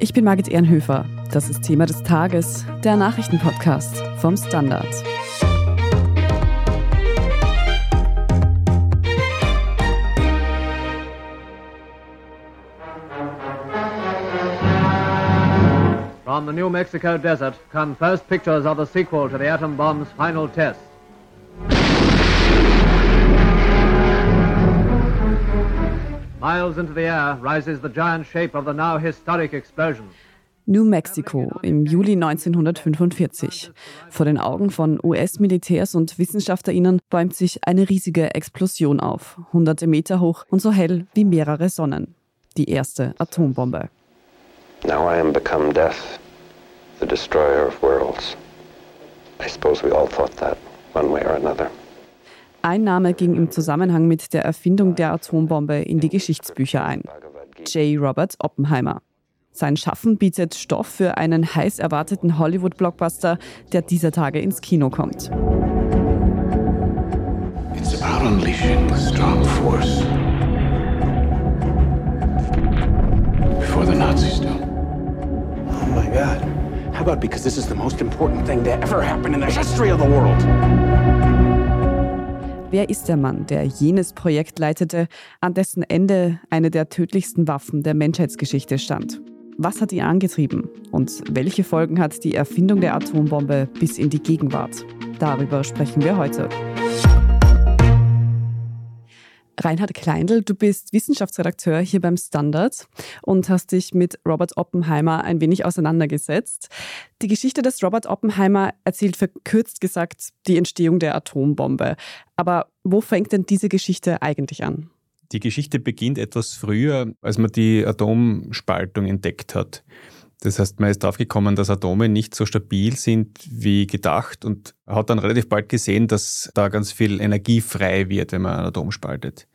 Ich bin Margit Ehrenhöfer. Das ist Thema des Tages, der Nachrichtenpodcast vom Standard. From the New Mexico desert come first pictures of the sequel to the atom bomb's final test. Miles into the air rises the giant shape of the now historic explosion. New Mexico im Juli 1945. Vor den Augen von US-Militärs und WissenschaftlerInnen bäumt sich eine riesige Explosion auf, hunderte Meter hoch und so hell wie mehrere Sonnen. Die erste Atombombe. Now I am become death, the destroyer of worlds. I suppose we all thought that, one way or another. Ein Name ging im Zusammenhang mit der Erfindung der Atombombe in die Geschichtsbücher ein. J. Robert Oppenheimer. Sein Schaffen bietet Stoff für einen heiß erwarteten Hollywood-Blockbuster, der dieser Tage ins Kino kommt. It's about unleashing strong force before the Nazis do. Oh my God. How about because this is the most important thing to ever happen in the history of the world? Wer ist der Mann, der jenes Projekt leitete, an dessen Ende eine der tödlichsten Waffen der Menschheitsgeschichte stand? Was hat ihn angetrieben? Und welche Folgen hat die Erfindung der Atombombe bis in die Gegenwart? Darüber sprechen wir heute. Reinhard Kleindl, du bist Wissenschaftsredakteur hier beim Standard und hast dich mit Robert Oppenheimer ein wenig auseinandergesetzt. Die Geschichte des Robert Oppenheimer erzählt verkürzt gesagt die Entstehung der Atombombe. Aber wo fängt denn diese Geschichte eigentlich an? Die Geschichte beginnt etwas früher, als man die Atomspaltung entdeckt hat. Das heißt, man ist draufgekommen, dass Atome nicht so stabil sind wie gedacht und hat dann relativ bald gesehen, dass da ganz viel Energie frei wird, wenn man ein Atom spaltet.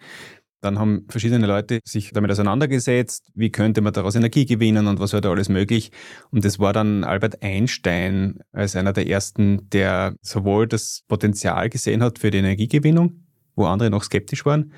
Dann haben verschiedene Leute sich damit auseinandergesetzt, wie könnte man daraus Energie gewinnen und was wäre da alles möglich. Und das war dann Albert Einstein als einer der ersten, der sowohl das Potenzial gesehen hat für die Energiegewinnung, wo andere noch skeptisch waren,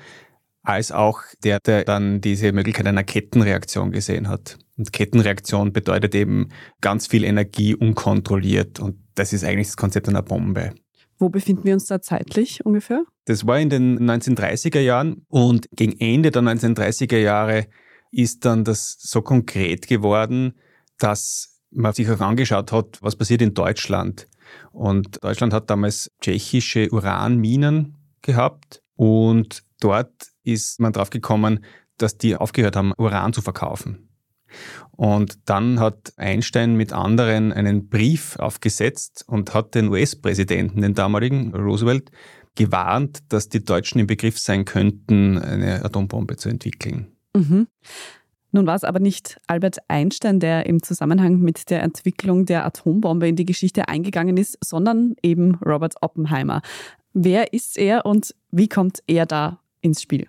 als auch der, der dann diese Möglichkeit einer Kettenreaktion gesehen hat. Und Kettenreaktion bedeutet eben ganz viel Energie unkontrolliert. Und das ist eigentlich das Konzept einer Bombe. Wo befinden wir uns da zeitlich ungefähr? Das war in den 1930er Jahren und gegen Ende der 1930er Jahre ist dann das so konkret geworden, dass man sich auch angeschaut hat, was passiert in Deutschland. Und Deutschland hat damals tschechische Uranminen gehabt und dort ist man drauf gekommen, dass die aufgehört haben, Uran zu verkaufen. Und dann hat Einstein mit anderen einen Brief aufgesetzt und hat den US-Präsidenten, den damaligen Roosevelt, gewarnt, dass die Deutschen im Begriff sein könnten, eine Atombombe zu entwickeln. Mhm. Nun war es aber nicht Albert Einstein, der im Zusammenhang mit der Entwicklung der Atombombe in die Geschichte eingegangen ist, sondern eben Robert Oppenheimer. Wer ist er und wie kommt er da ins Spiel?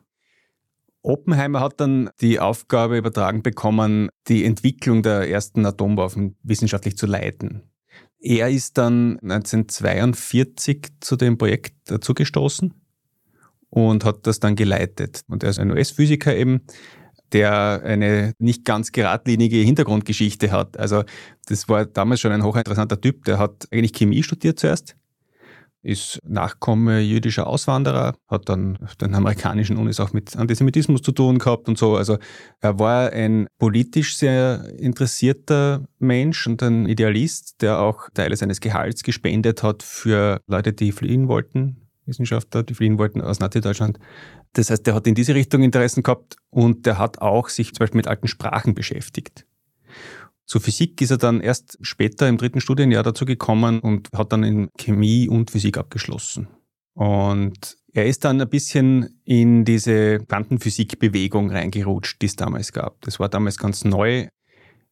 Oppenheimer hat dann die Aufgabe übertragen bekommen, die Entwicklung der ersten Atomwaffen wissenschaftlich zu leiten. Er ist dann 1942 zu dem Projekt dazugestoßen und hat das dann geleitet. Und er ist ein US-Physiker eben, der eine nicht ganz geradlinige Hintergrundgeschichte hat. Also das war damals schon ein hochinteressanter Typ, der hat eigentlich Chemie studiert zuerst ist Nachkomme jüdischer Auswanderer, hat dann den amerikanischen Unis auch mit Antisemitismus zu tun gehabt und so. Also er war ein politisch sehr interessierter Mensch und ein Idealist, der auch Teile seines Gehalts gespendet hat für Leute, die fliehen wollten, Wissenschaftler, die fliehen wollten aus Nazi-Deutschland. Das heißt, der hat in diese Richtung Interessen gehabt und der hat auch sich zum Beispiel mit alten Sprachen beschäftigt. Zur Physik ist er dann erst später im dritten Studienjahr dazu gekommen und hat dann in Chemie und Physik abgeschlossen. Und er ist dann ein bisschen in diese Quantenphysikbewegung reingerutscht, die es damals gab. Das war damals ganz neu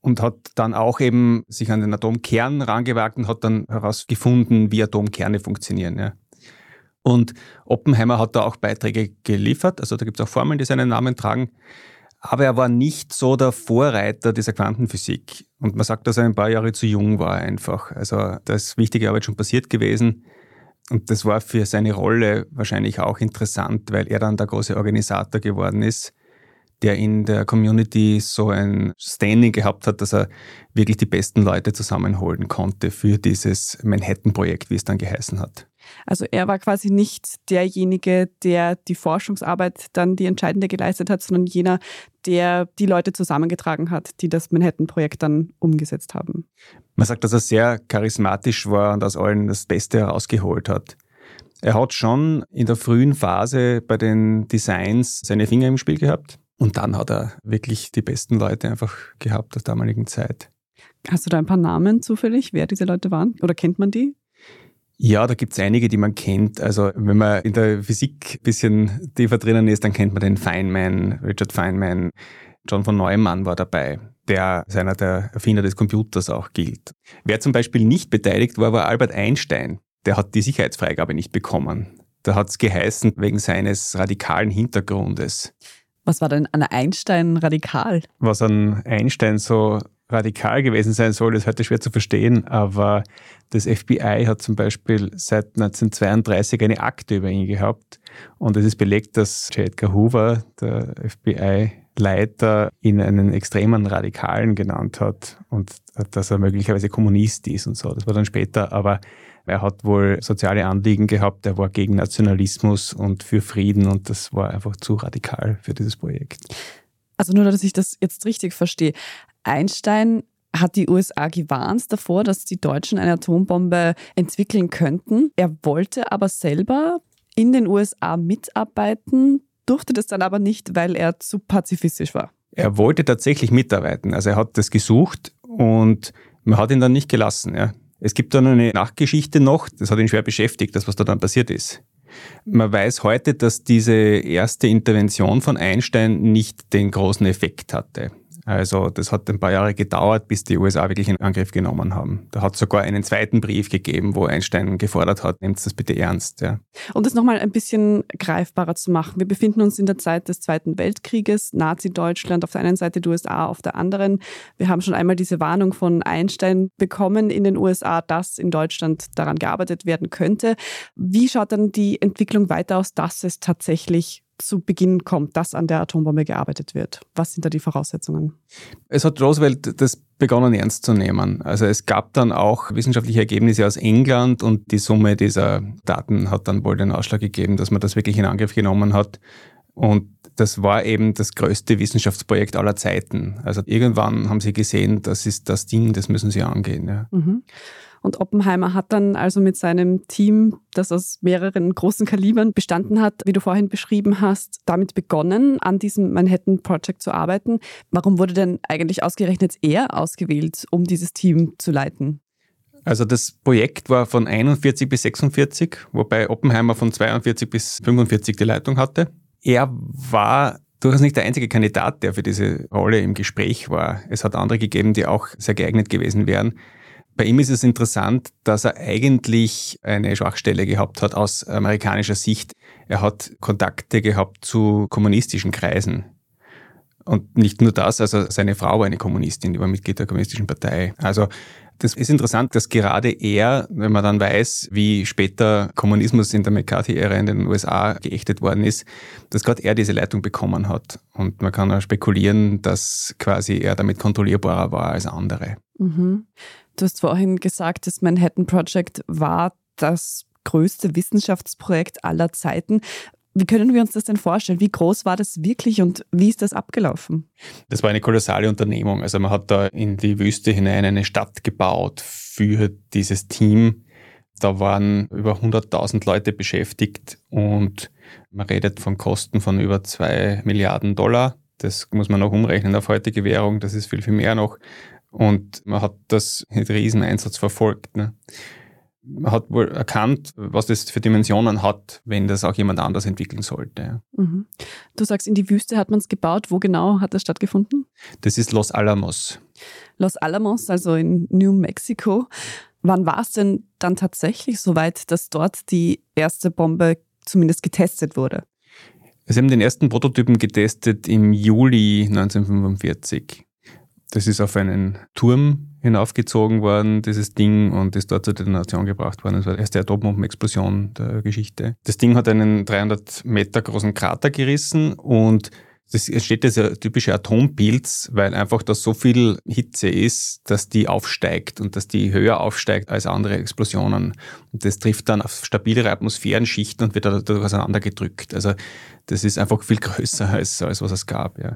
und hat dann auch eben sich an den Atomkern rangewagt und hat dann herausgefunden, wie Atomkerne funktionieren. Ja. Und Oppenheimer hat da auch Beiträge geliefert, also da gibt es auch Formeln, die seinen Namen tragen. Aber er war nicht so der Vorreiter dieser Quantenphysik. Und man sagt, dass er ein paar Jahre zu jung war einfach. Also da ist wichtige Arbeit schon passiert gewesen. Und das war für seine Rolle wahrscheinlich auch interessant, weil er dann der große Organisator geworden ist, der in der Community so ein Standing gehabt hat, dass er wirklich die besten Leute zusammenholen konnte für dieses Manhattan-Projekt, wie es dann geheißen hat. Also er war quasi nicht derjenige, der die Forschungsarbeit dann die entscheidende geleistet hat, sondern jener, der die Leute zusammengetragen hat, die das Manhattan-Projekt dann umgesetzt haben. Man sagt, dass er sehr charismatisch war und aus allen das Beste herausgeholt hat. Er hat schon in der frühen Phase bei den Designs seine Finger im Spiel gehabt und dann hat er wirklich die besten Leute einfach gehabt der damaligen Zeit. Hast du da ein paar Namen zufällig, wer diese Leute waren? Oder kennt man die? Ja, da gibt es einige, die man kennt. Also wenn man in der Physik ein bisschen tiefer drinnen ist, dann kennt man den Feynman, Richard Feynman. John von Neumann war dabei, der als einer der Erfinder des Computers auch gilt. Wer zum Beispiel nicht beteiligt war, war Albert Einstein. Der hat die Sicherheitsfreigabe nicht bekommen. Da hat es geheißen, wegen seines radikalen Hintergrundes. Was war denn an Einstein radikal? Was an Einstein so radikal gewesen sein soll, ist heute schwer zu verstehen, aber das FBI hat zum Beispiel seit 1932 eine Akte über ihn gehabt und es ist belegt, dass J. Edgar Hoover, der FBI-Leiter, ihn einen extremen Radikalen genannt hat und dass er möglicherweise Kommunist ist und so. Das war dann später, aber er hat wohl soziale Anliegen gehabt, er war gegen Nationalismus und für Frieden und das war einfach zu radikal für dieses Projekt. Also nur, dass ich das jetzt richtig verstehe. Einstein hat die USA gewarnt davor, dass die Deutschen eine Atombombe entwickeln könnten. Er wollte aber selber in den USA mitarbeiten, durfte das dann aber nicht, weil er zu pazifistisch war. Er wollte tatsächlich mitarbeiten. Also er hat das gesucht und man hat ihn dann nicht gelassen. Ja. Es gibt dann eine Nachgeschichte noch, das hat ihn schwer beschäftigt, das was da dann passiert ist. Man weiß heute, dass diese erste Intervention von Einstein nicht den großen Effekt hatte. Also das hat ein paar Jahre gedauert, bis die USA wirklich in Angriff genommen haben. Da hat es sogar einen zweiten Brief gegeben, wo Einstein gefordert hat, nehmt das bitte ernst. Ja. Um das nochmal ein bisschen greifbarer zu machen. Wir befinden uns in der Zeit des Zweiten Weltkrieges, Nazi-Deutschland auf der einen Seite, die USA auf der anderen. Wir haben schon einmal diese Warnung von Einstein bekommen in den USA, dass in Deutschland daran gearbeitet werden könnte. Wie schaut dann die Entwicklung weiter aus, dass es tatsächlich zu Beginn kommt, dass an der Atombombe gearbeitet wird? Was sind da die Voraussetzungen? Es hat Roosevelt das begonnen ernst zu nehmen. Also es gab dann auch wissenschaftliche Ergebnisse aus England und die Summe dieser Daten hat dann wohl den Ausschlag gegeben, dass man das wirklich in Angriff genommen hat. Und das war eben das größte Wissenschaftsprojekt aller Zeiten. Also irgendwann haben sie gesehen, das ist das Ding, das müssen sie angehen. Ja. Mhm. Und Oppenheimer hat dann also mit seinem Team, das aus mehreren großen Kalibern bestanden hat, wie du vorhin beschrieben hast, damit begonnen, an diesem Manhattan Project zu arbeiten. Warum wurde denn eigentlich ausgerechnet er ausgewählt, um dieses Team zu leiten? Also das Projekt war von 41 bis 46, wobei Oppenheimer von 42 bis 45 die Leitung hatte. Er war durchaus nicht der einzige Kandidat, der für diese Rolle im Gespräch war. Es hat andere gegeben, die auch sehr geeignet gewesen wären. Bei ihm ist es interessant, dass er eigentlich eine Schwachstelle gehabt hat aus amerikanischer Sicht. Er hat Kontakte gehabt zu kommunistischen Kreisen. Und nicht nur das, also seine Frau war eine Kommunistin, die war Mitglied der Kommunistischen Partei. Also das ist interessant, dass gerade er, wenn man dann weiß, wie später Kommunismus in der McCarthy-Ära in den USA geächtet worden ist, dass gerade er diese Leitung bekommen hat. Und man kann auch spekulieren, dass quasi er damit kontrollierbarer war als andere. Mhm. Du hast vorhin gesagt, das Manhattan Project war das größte Wissenschaftsprojekt aller Zeiten. Wie können wir uns das denn vorstellen? Wie groß war das wirklich und wie ist das abgelaufen? Das war eine kolossale Unternehmung. Also man hat da in die Wüste hinein eine Stadt gebaut für dieses Team. Da waren über 100.000 Leute beschäftigt und man redet von Kosten von über zwei Milliarden Dollar. Das muss man noch umrechnen auf heutige Währung. Das ist viel, viel mehr noch. Und man hat das mit Rieseneinsatz verfolgt. Ne? Man hat wohl erkannt, was das für Dimensionen hat, wenn das auch jemand anders entwickeln sollte. Mhm. Du sagst, in die Wüste hat man es gebaut. Wo genau hat das stattgefunden? Das ist Los Alamos. Los Alamos, also in New Mexico. Wann war es denn dann tatsächlich so weit, dass dort die erste Bombe zumindest getestet wurde? Sie haben den ersten Prototypen getestet im Juli 1945. Das ist auf einen Turm hinaufgezogen worden, dieses Ding, und ist dort zur Detonation gebracht worden. Das war die erste Atombombenexplosion der Geschichte. Das Ding hat einen 300 Meter großen Krater gerissen und Das entsteht dieser typische Atompilz, weil einfach da so viel Hitze ist, dass die aufsteigt und dass die höher aufsteigt als andere Explosionen. Und das trifft dann auf stabilere Atmosphärenschichten und wird dadurch auseinandergedrückt. Also das ist einfach viel größer als, als was es gab. Ja.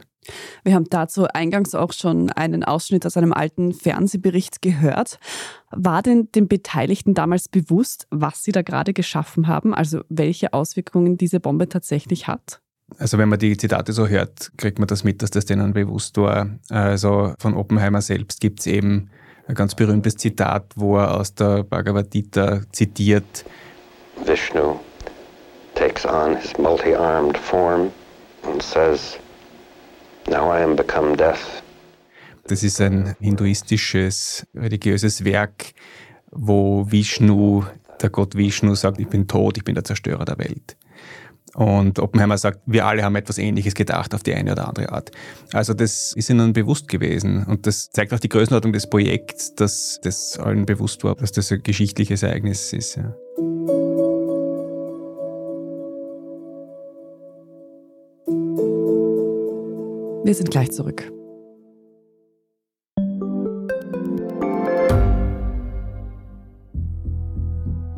Wir haben dazu eingangs auch schon einen Ausschnitt aus einem alten Fernsehbericht gehört. War denn den Beteiligten damals bewusst, was sie da gerade geschaffen haben, also welche Auswirkungen diese Bombe tatsächlich hat? Also wenn man die Zitate so hört, kriegt man das mit, dass das denen bewusst war. Also von Oppenheimer selbst gibt es eben ein ganz berühmtes Zitat, wo er aus der Bhagavad Gita zitiert. Vishnu takes on his multi-armed form and says, Now I am become death. Das ist ein hinduistisches, religiöses Werk, wo Vishnu, der Gott Vishnu sagt, ich bin tot, ich bin der Zerstörer der Welt. Und Oppenheimer sagt, wir alle haben etwas Ähnliches gedacht auf die eine oder andere Art. Also das ist ihnen bewusst gewesen. Und das zeigt auch die Größenordnung des Projekts, dass das allen bewusst war, dass das ein geschichtliches Ereignis ist. Ja. Wir sind gleich zurück.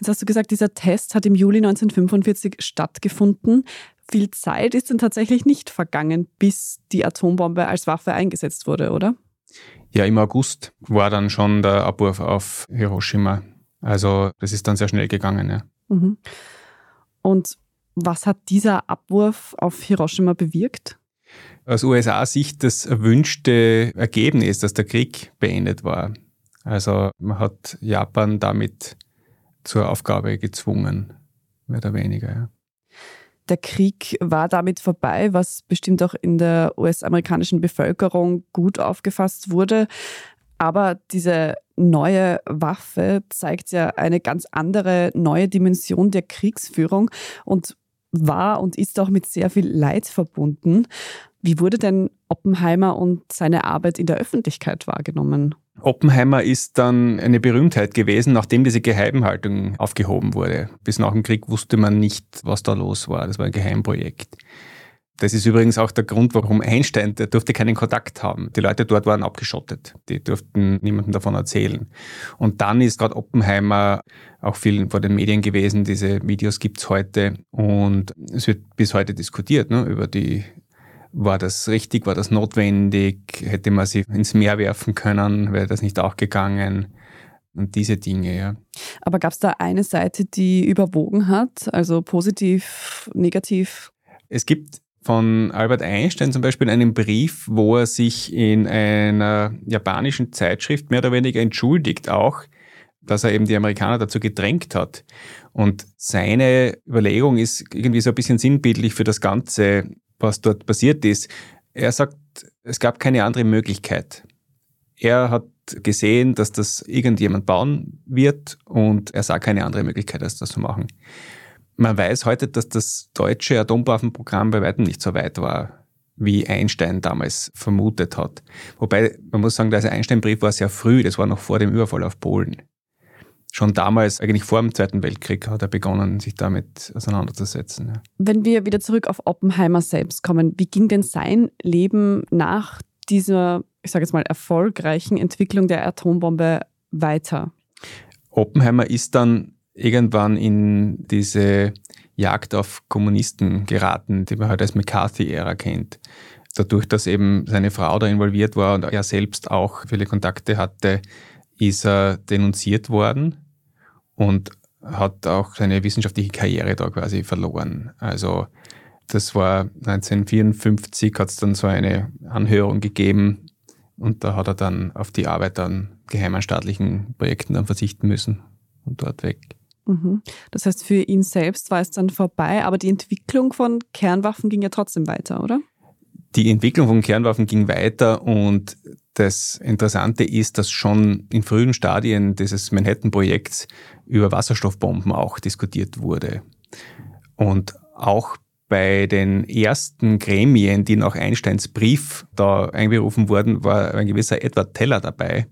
Jetzt hast du gesagt, dieser Test hat im Juli 1945 stattgefunden. Viel Zeit ist dann tatsächlich nicht vergangen, bis die Atombombe als Waffe eingesetzt wurde, oder? Ja, im August war dann schon der Abwurf auf Hiroshima. Also das ist dann sehr schnell gegangen, ja. Mhm. Und was hat dieser Abwurf auf Hiroshima bewirkt? Aus USA-Sicht das erwünschte Ergebnis, dass der Krieg beendet war. Also man hat Japan damit zur Aufgabe gezwungen, mehr oder weniger. Ja. Der Krieg war damit vorbei, was bestimmt auch in der US-amerikanischen Bevölkerung gut aufgefasst wurde. Aber diese neue Waffe zeigt ja eine ganz andere neue Dimension der Kriegsführung und war und ist auch mit sehr viel Leid verbunden. Wie wurde denn Oppenheimer und seine Arbeit in der Öffentlichkeit wahrgenommen? Oppenheimer ist dann eine Berühmtheit gewesen, nachdem diese Geheimhaltung aufgehoben wurde. Bis nach dem Krieg wusste man nicht, was da los war. Das war ein Geheimprojekt. Das ist übrigens auch der Grund, warum Einstein, der durfte keinen Kontakt haben. Die Leute dort waren abgeschottet. Die durften niemandem davon erzählen. Und dann ist gerade Oppenheimer auch viel vor den Medien gewesen. Diese Videos gibt's heute. Und es wird bis heute diskutiert ne, über die war das richtig? War das notwendig? Hätte man sie ins Meer werfen können? Wäre das nicht auch gegangen? Und diese Dinge, ja. Aber gab es da eine Seite, die überwogen hat? Also positiv, negativ? Es gibt von Albert Einstein zum Beispiel einen Brief, wo er sich in einer japanischen Zeitschrift mehr oder weniger entschuldigt, auch, dass er eben die Amerikaner dazu gedrängt hat. Und seine Überlegung ist irgendwie so ein bisschen sinnbildlich für das Ganze was dort passiert ist. Er sagt, es gab keine andere Möglichkeit. Er hat gesehen, dass das irgendjemand bauen wird und er sah keine andere Möglichkeit, als das zu machen. Man weiß heute, dass das deutsche Atomwaffenprogramm bei weitem nicht so weit war, wie Einstein damals vermutet hat. Wobei, man muss sagen, der Einstein-Brief war sehr früh, das war noch vor dem Überfall auf Polen schon damals, eigentlich vor dem Zweiten Weltkrieg, hat er begonnen, sich damit auseinanderzusetzen. Ja. Wenn wir wieder zurück auf Oppenheimer selbst kommen, wie ging denn sein Leben nach dieser, ich sage jetzt mal, erfolgreichen Entwicklung der Atombombe weiter? Oppenheimer ist dann irgendwann in diese Jagd auf Kommunisten geraten, die man halt als McCarthy-Ära kennt. Dadurch, dass eben seine Frau da involviert war und er selbst auch viele Kontakte hatte, ist er denunziert worden und hat auch seine wissenschaftliche Karriere da quasi verloren. Also das war 1954, hat es dann so eine Anhörung gegeben und da hat er dann auf die Arbeit an geheimen staatlichen Projekten dann verzichten müssen und dort weg. Mhm. Das heißt, für ihn selbst war es dann vorbei, aber die Entwicklung von Kernwaffen ging ja trotzdem weiter, oder? Die Entwicklung von Kernwaffen ging weiter und das Interessante ist, dass schon in frühen Stadien dieses Manhattan-Projekts über Wasserstoffbomben auch diskutiert wurde. Und auch bei den ersten Gremien, die nach Einsteins Brief da einberufen wurden, war ein gewisser Edward Teller dabei,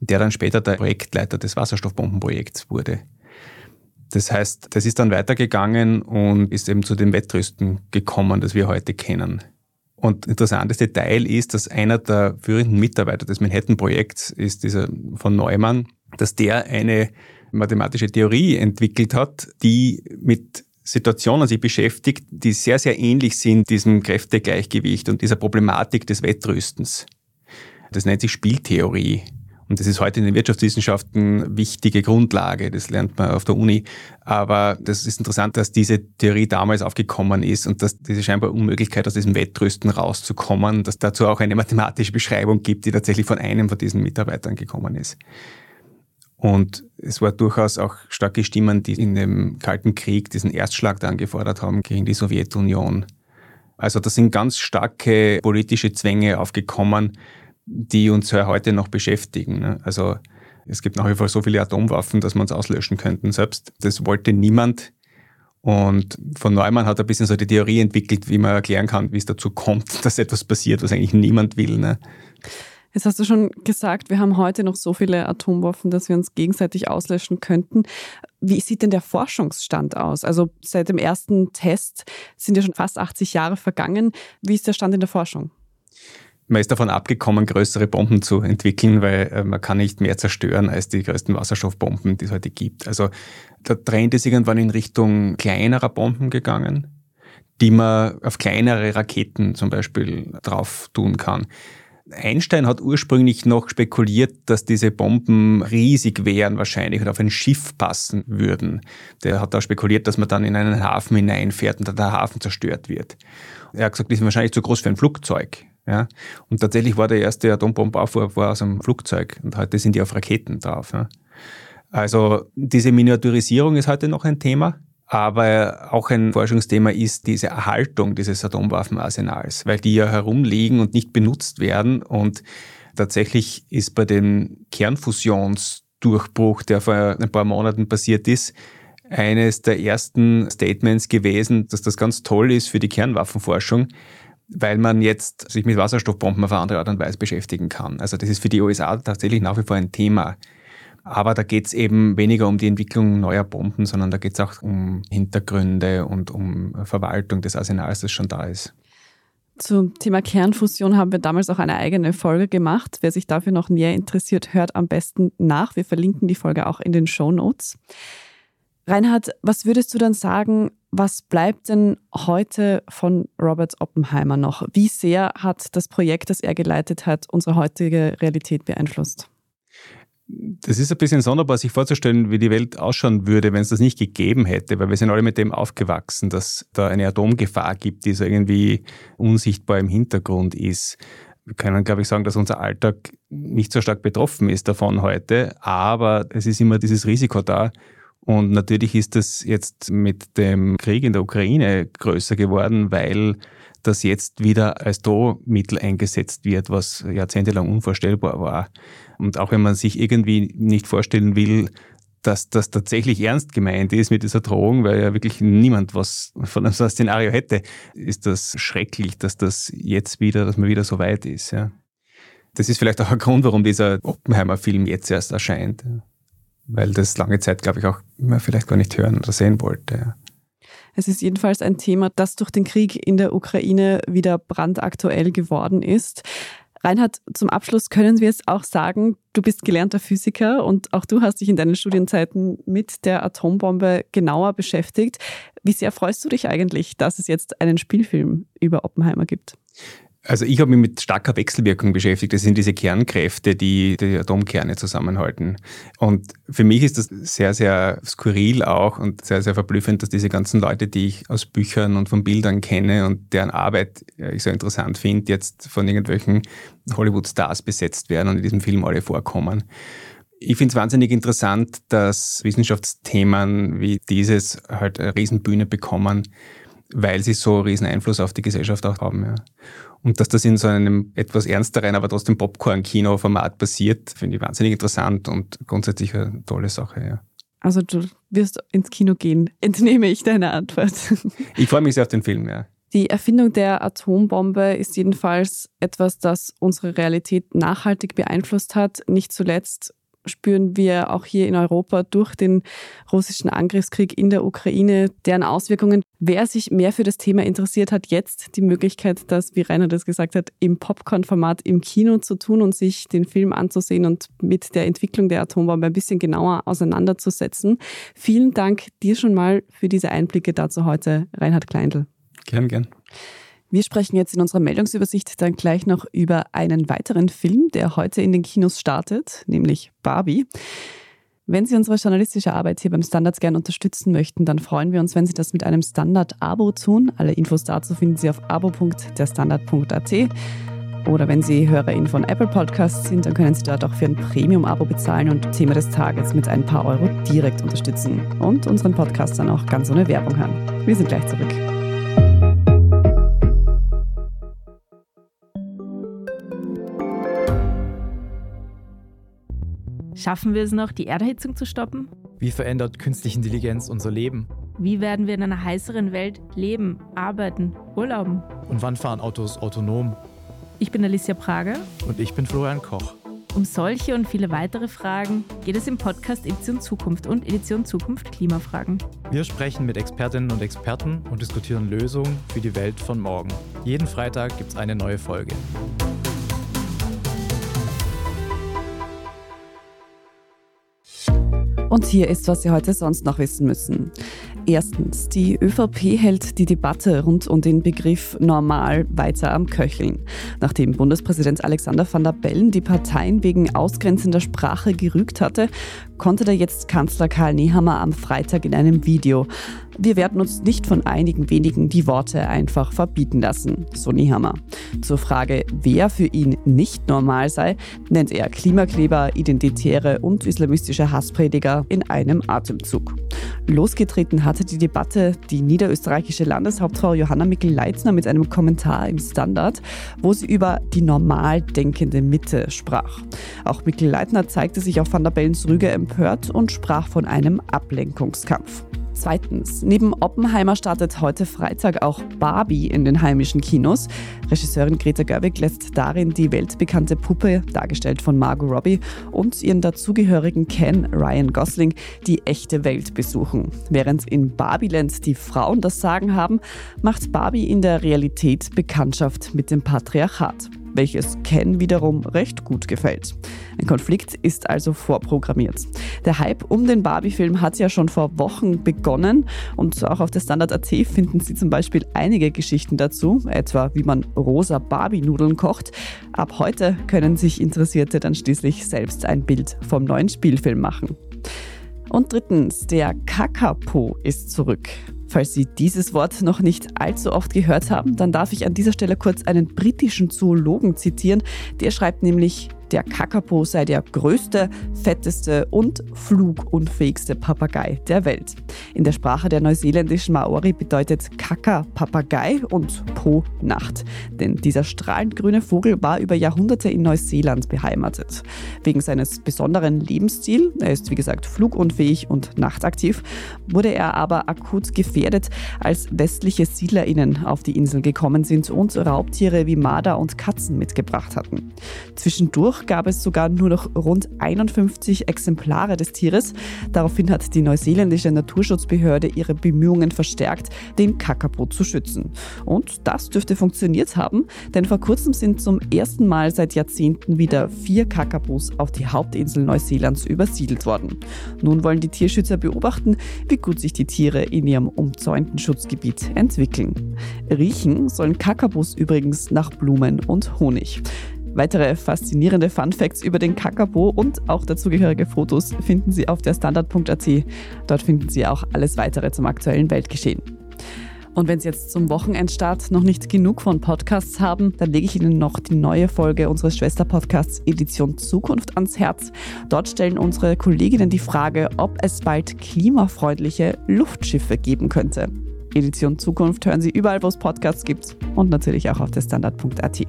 der dann später der Projektleiter des Wasserstoffbombenprojekts wurde. Das heißt, das ist dann weitergegangen und ist eben zu dem Wettrüsten gekommen, das wir heute kennen. Und interessantes Detail ist, dass einer der führenden Mitarbeiter des Manhattan-Projekts ist dieser von Neumann, dass der eine mathematische Theorie entwickelt hat, die mit Situationen sich beschäftigt, die sehr, sehr ähnlich sind diesem Kräftegleichgewicht und dieser Problematik des Wettrüstens. Das nennt sich Spieltheorie. Und das ist heute in den Wirtschaftswissenschaften wichtige Grundlage. Das lernt man auf der Uni. Aber das ist interessant, dass diese Theorie damals aufgekommen ist und dass diese scheinbar Unmöglichkeit aus diesem Wettrüsten rauszukommen, dass dazu auch eine mathematische Beschreibung gibt, die tatsächlich von einem von diesen Mitarbeitern gekommen ist. Und es war durchaus auch starke Stimmen, die in dem Kalten Krieg diesen Erstschlag dann gefordert haben gegen die Sowjetunion. Also da sind ganz starke politische Zwänge aufgekommen, die uns heute noch beschäftigen. Ne? Also es gibt nach wie vor so viele Atomwaffen, dass man es auslöschen könnten selbst. Das wollte niemand. Und von Neumann hat er ein bisschen so die Theorie entwickelt, wie man erklären kann, wie es dazu kommt, dass etwas passiert, was eigentlich niemand will. Ne? Jetzt hast du schon gesagt, wir haben heute noch so viele Atomwaffen, dass wir uns gegenseitig auslöschen könnten. Wie sieht denn der Forschungsstand aus? Also seit dem ersten Test sind ja schon fast 80 Jahre vergangen. Wie ist der Stand in der Forschung? Man ist davon abgekommen, größere Bomben zu entwickeln, weil äh, man kann nicht mehr zerstören als die größten Wasserstoffbomben, die es heute gibt. Also der Trend ist irgendwann in Richtung kleinerer Bomben gegangen, die man auf kleinere Raketen zum Beispiel drauf tun kann. Einstein hat ursprünglich noch spekuliert, dass diese Bomben riesig wären wahrscheinlich und auf ein Schiff passen würden. Der hat auch spekuliert, dass man dann in einen Hafen hineinfährt und dann der Hafen zerstört wird. Er hat gesagt, die sind wahrscheinlich zu groß für ein Flugzeug. Ja? Und tatsächlich war der erste Atombombenaufwurf war aus einem Flugzeug und heute sind die auf Raketen drauf. Ja? Also diese Miniaturisierung ist heute noch ein Thema. Aber auch ein Forschungsthema ist diese Erhaltung dieses Atomwaffenarsenals, weil die ja herumliegen und nicht benutzt werden. Und tatsächlich ist bei dem Kernfusionsdurchbruch, der vor ein paar Monaten passiert ist, eines der ersten Statements gewesen, dass das ganz toll ist für die Kernwaffenforschung, weil man jetzt sich mit Wasserstoffbomben auf eine andere Art und Weise beschäftigen kann. Also das ist für die USA tatsächlich nach wie vor ein Thema. Aber da geht es eben weniger um die Entwicklung neuer Bomben, sondern da geht es auch um Hintergründe und um Verwaltung des Arsenals, das schon da ist. Zum Thema Kernfusion haben wir damals auch eine eigene Folge gemacht. Wer sich dafür noch näher interessiert, hört am besten nach. Wir verlinken die Folge auch in den Show Notes. Reinhard, was würdest du dann sagen, was bleibt denn heute von Robert Oppenheimer noch? Wie sehr hat das Projekt, das er geleitet hat, unsere heutige Realität beeinflusst? Das ist ein bisschen sonderbar, sich vorzustellen, wie die Welt ausschauen würde, wenn es das nicht gegeben hätte, weil wir sind alle mit dem aufgewachsen, dass da eine Atomgefahr gibt, die so irgendwie unsichtbar im Hintergrund ist. Wir können, glaube ich, sagen, dass unser Alltag nicht so stark betroffen ist davon heute, aber es ist immer dieses Risiko da, und natürlich ist das jetzt mit dem Krieg in der Ukraine größer geworden, weil das jetzt wieder als Drohmittel eingesetzt wird, was jahrzehntelang unvorstellbar war. Und auch wenn man sich irgendwie nicht vorstellen will, dass das tatsächlich ernst gemeint ist mit dieser Drohung, weil ja wirklich niemand was von so einem Szenario hätte, ist das schrecklich, dass das jetzt wieder, dass man wieder so weit ist. Ja. Das ist vielleicht auch ein Grund, warum dieser Oppenheimer-Film jetzt erst erscheint weil das lange Zeit, glaube ich, auch immer vielleicht gar nicht hören oder sehen wollte. Es ist jedenfalls ein Thema, das durch den Krieg in der Ukraine wieder brandaktuell geworden ist. Reinhard, zum Abschluss können wir es auch sagen, du bist gelernter Physiker und auch du hast dich in deinen Studienzeiten mit der Atombombe genauer beschäftigt. Wie sehr freust du dich eigentlich, dass es jetzt einen Spielfilm über Oppenheimer gibt? Also ich habe mich mit starker Wechselwirkung beschäftigt. Das sind diese Kernkräfte, die die Atomkerne zusammenhalten. Und für mich ist das sehr, sehr skurril auch und sehr, sehr verblüffend, dass diese ganzen Leute, die ich aus Büchern und von Bildern kenne und deren Arbeit ich so interessant finde, jetzt von irgendwelchen Hollywood-Stars besetzt werden und in diesem Film alle vorkommen. Ich finde es wahnsinnig interessant, dass Wissenschaftsthemen wie dieses halt eine Riesenbühne bekommen, weil sie so einen riesen Einfluss auf die Gesellschaft auch haben. Ja. Und dass das in so einem etwas ernsteren, aber trotzdem Popcorn-Kino-Format passiert, finde ich wahnsinnig interessant und grundsätzlich eine tolle Sache, ja. Also du wirst ins Kino gehen, entnehme ich deine Antwort. Ich freue mich sehr auf den Film, ja. Die Erfindung der Atombombe ist jedenfalls etwas, das unsere Realität nachhaltig beeinflusst hat. Nicht zuletzt spüren wir auch hier in Europa durch den russischen Angriffskrieg in der Ukraine, deren Auswirkungen. Wer sich mehr für das Thema interessiert, hat jetzt die Möglichkeit, das, wie Rainer das gesagt hat, im Popcorn-Format im Kino zu tun und sich den Film anzusehen und mit der Entwicklung der Atombombe ein bisschen genauer auseinanderzusetzen. Vielen Dank dir schon mal für diese Einblicke dazu heute, Reinhard Kleindl. Gern, gern. Wir sprechen jetzt in unserer Meldungsübersicht dann gleich noch über einen weiteren Film, der heute in den Kinos startet, nämlich Barbie. Wenn Sie unsere journalistische Arbeit hier beim Standards gern unterstützen möchten, dann freuen wir uns, wenn Sie das mit einem Standard-Abo tun. Alle Infos dazu finden Sie auf abo.derstandard.at. Oder wenn Sie HörerInnen von Apple Podcasts sind, dann können Sie dort auch für ein Premium-Abo bezahlen und Thema des Tages mit ein paar Euro direkt unterstützen und unseren Podcast dann auch ganz ohne Werbung hören. Wir sind gleich zurück. Schaffen wir es noch, die Erderhitzung zu stoppen? Wie verändert künstliche Intelligenz unser Leben? Wie werden wir in einer heißeren Welt leben, arbeiten, urlauben? Und wann fahren Autos autonom? Ich bin Alicia Prager. Und ich bin Florian Koch. Um solche und viele weitere Fragen geht es im Podcast Edition Zukunft und Edition Zukunft Klimafragen. Wir sprechen mit Expertinnen und Experten und diskutieren Lösungen für die Welt von morgen. Jeden Freitag gibt es eine neue Folge. Und hier ist, was Sie heute sonst noch wissen müssen. Erstens, die ÖVP hält die Debatte rund um den Begriff normal weiter am Köcheln. Nachdem Bundespräsident Alexander van der Bellen die Parteien wegen ausgrenzender Sprache gerügt hatte, konnte der jetzt Kanzler Karl Nehammer am Freitag in einem Video wir werden uns nicht von einigen wenigen die Worte einfach verbieten lassen, so Nehammer. Zur Frage, wer für ihn nicht normal sei, nennt er Klimakleber, Identitäre und islamistische Hassprediger in einem Atemzug. Losgetreten hatte die Debatte die niederösterreichische Landeshauptfrau Johanna Mikl-Leitzner mit einem Kommentar im Standard, wo sie über die normal denkende Mitte sprach. Auch Mikl-Leitner zeigte sich auf Van der Bellens Rüge empört und sprach von einem Ablenkungskampf. Zweitens, neben Oppenheimer startet heute Freitag auch Barbie in den heimischen Kinos. Regisseurin Greta Gerwig lässt darin die weltbekannte Puppe, dargestellt von Margot Robbie, und ihren dazugehörigen Ken Ryan Gosling die echte Welt besuchen. Während in Barbieland die Frauen das Sagen haben, macht Barbie in der Realität Bekanntschaft mit dem Patriarchat welches Ken wiederum recht gut gefällt. Ein Konflikt ist also vorprogrammiert. Der Hype um den Barbie-Film hat ja schon vor Wochen begonnen und auch auf der Standard.at finden Sie zum Beispiel einige Geschichten dazu, etwa wie man rosa Barbie-Nudeln kocht. Ab heute können sich Interessierte dann schließlich selbst ein Bild vom neuen Spielfilm machen. Und drittens, der Kakapo ist zurück. Falls Sie dieses Wort noch nicht allzu oft gehört haben, dann darf ich an dieser Stelle kurz einen britischen Zoologen zitieren. Der schreibt nämlich, der Kakapo sei der größte, fetteste und flugunfähigste Papagei der Welt. In der Sprache der neuseeländischen Maori bedeutet Kaka Papagei und Po Nacht. Denn dieser strahlend grüne Vogel war über Jahrhunderte in Neuseeland beheimatet. Wegen seines besonderen Lebensstils, er ist wie gesagt flugunfähig und nachtaktiv, wurde er aber akut gefährdet, als westliche SiedlerInnen auf die Insel gekommen sind und Raubtiere wie Marder und Katzen mitgebracht hatten. Zwischendurch Dadurch gab es sogar nur noch rund 51 Exemplare des Tieres. Daraufhin hat die neuseeländische Naturschutzbehörde ihre Bemühungen verstärkt, den Kakapo zu schützen. Und das dürfte funktioniert haben, denn vor kurzem sind zum ersten Mal seit Jahrzehnten wieder vier Kakapos auf die Hauptinsel Neuseelands übersiedelt worden. Nun wollen die Tierschützer beobachten, wie gut sich die Tiere in ihrem umzäunten Schutzgebiet entwickeln. Riechen sollen Kakapos übrigens nach Blumen und Honig. Weitere faszinierende Fun Facts über den Kakapo und auch dazugehörige Fotos finden Sie auf der Standard.at. Dort finden Sie auch alles weitere zum aktuellen Weltgeschehen. Und wenn Sie jetzt zum Wochenendstart noch nicht genug von Podcasts haben, dann lege ich Ihnen noch die neue Folge unseres Schwesterpodcasts Edition Zukunft ans Herz. Dort stellen unsere Kolleginnen die Frage, ob es bald klimafreundliche Luftschiffe geben könnte. Edition Zukunft hören Sie überall, wo es Podcasts gibt und natürlich auch auf der Standard.at.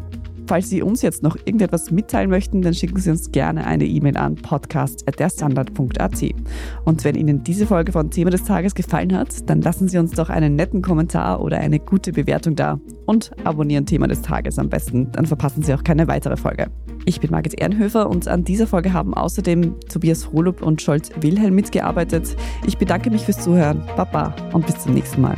Falls Sie uns jetzt noch irgendetwas mitteilen möchten, dann schicken Sie uns gerne eine E-Mail an podcast.derstandard.at. Und wenn Ihnen diese Folge von Thema des Tages gefallen hat, dann lassen Sie uns doch einen netten Kommentar oder eine gute Bewertung da und abonnieren Thema des Tages am besten, dann verpassen Sie auch keine weitere Folge. Ich bin Margit Ehrenhöfer und an dieser Folge haben außerdem Tobias Holub und Scholz Wilhelm mitgearbeitet. Ich bedanke mich fürs Zuhören. Baba und bis zum nächsten Mal.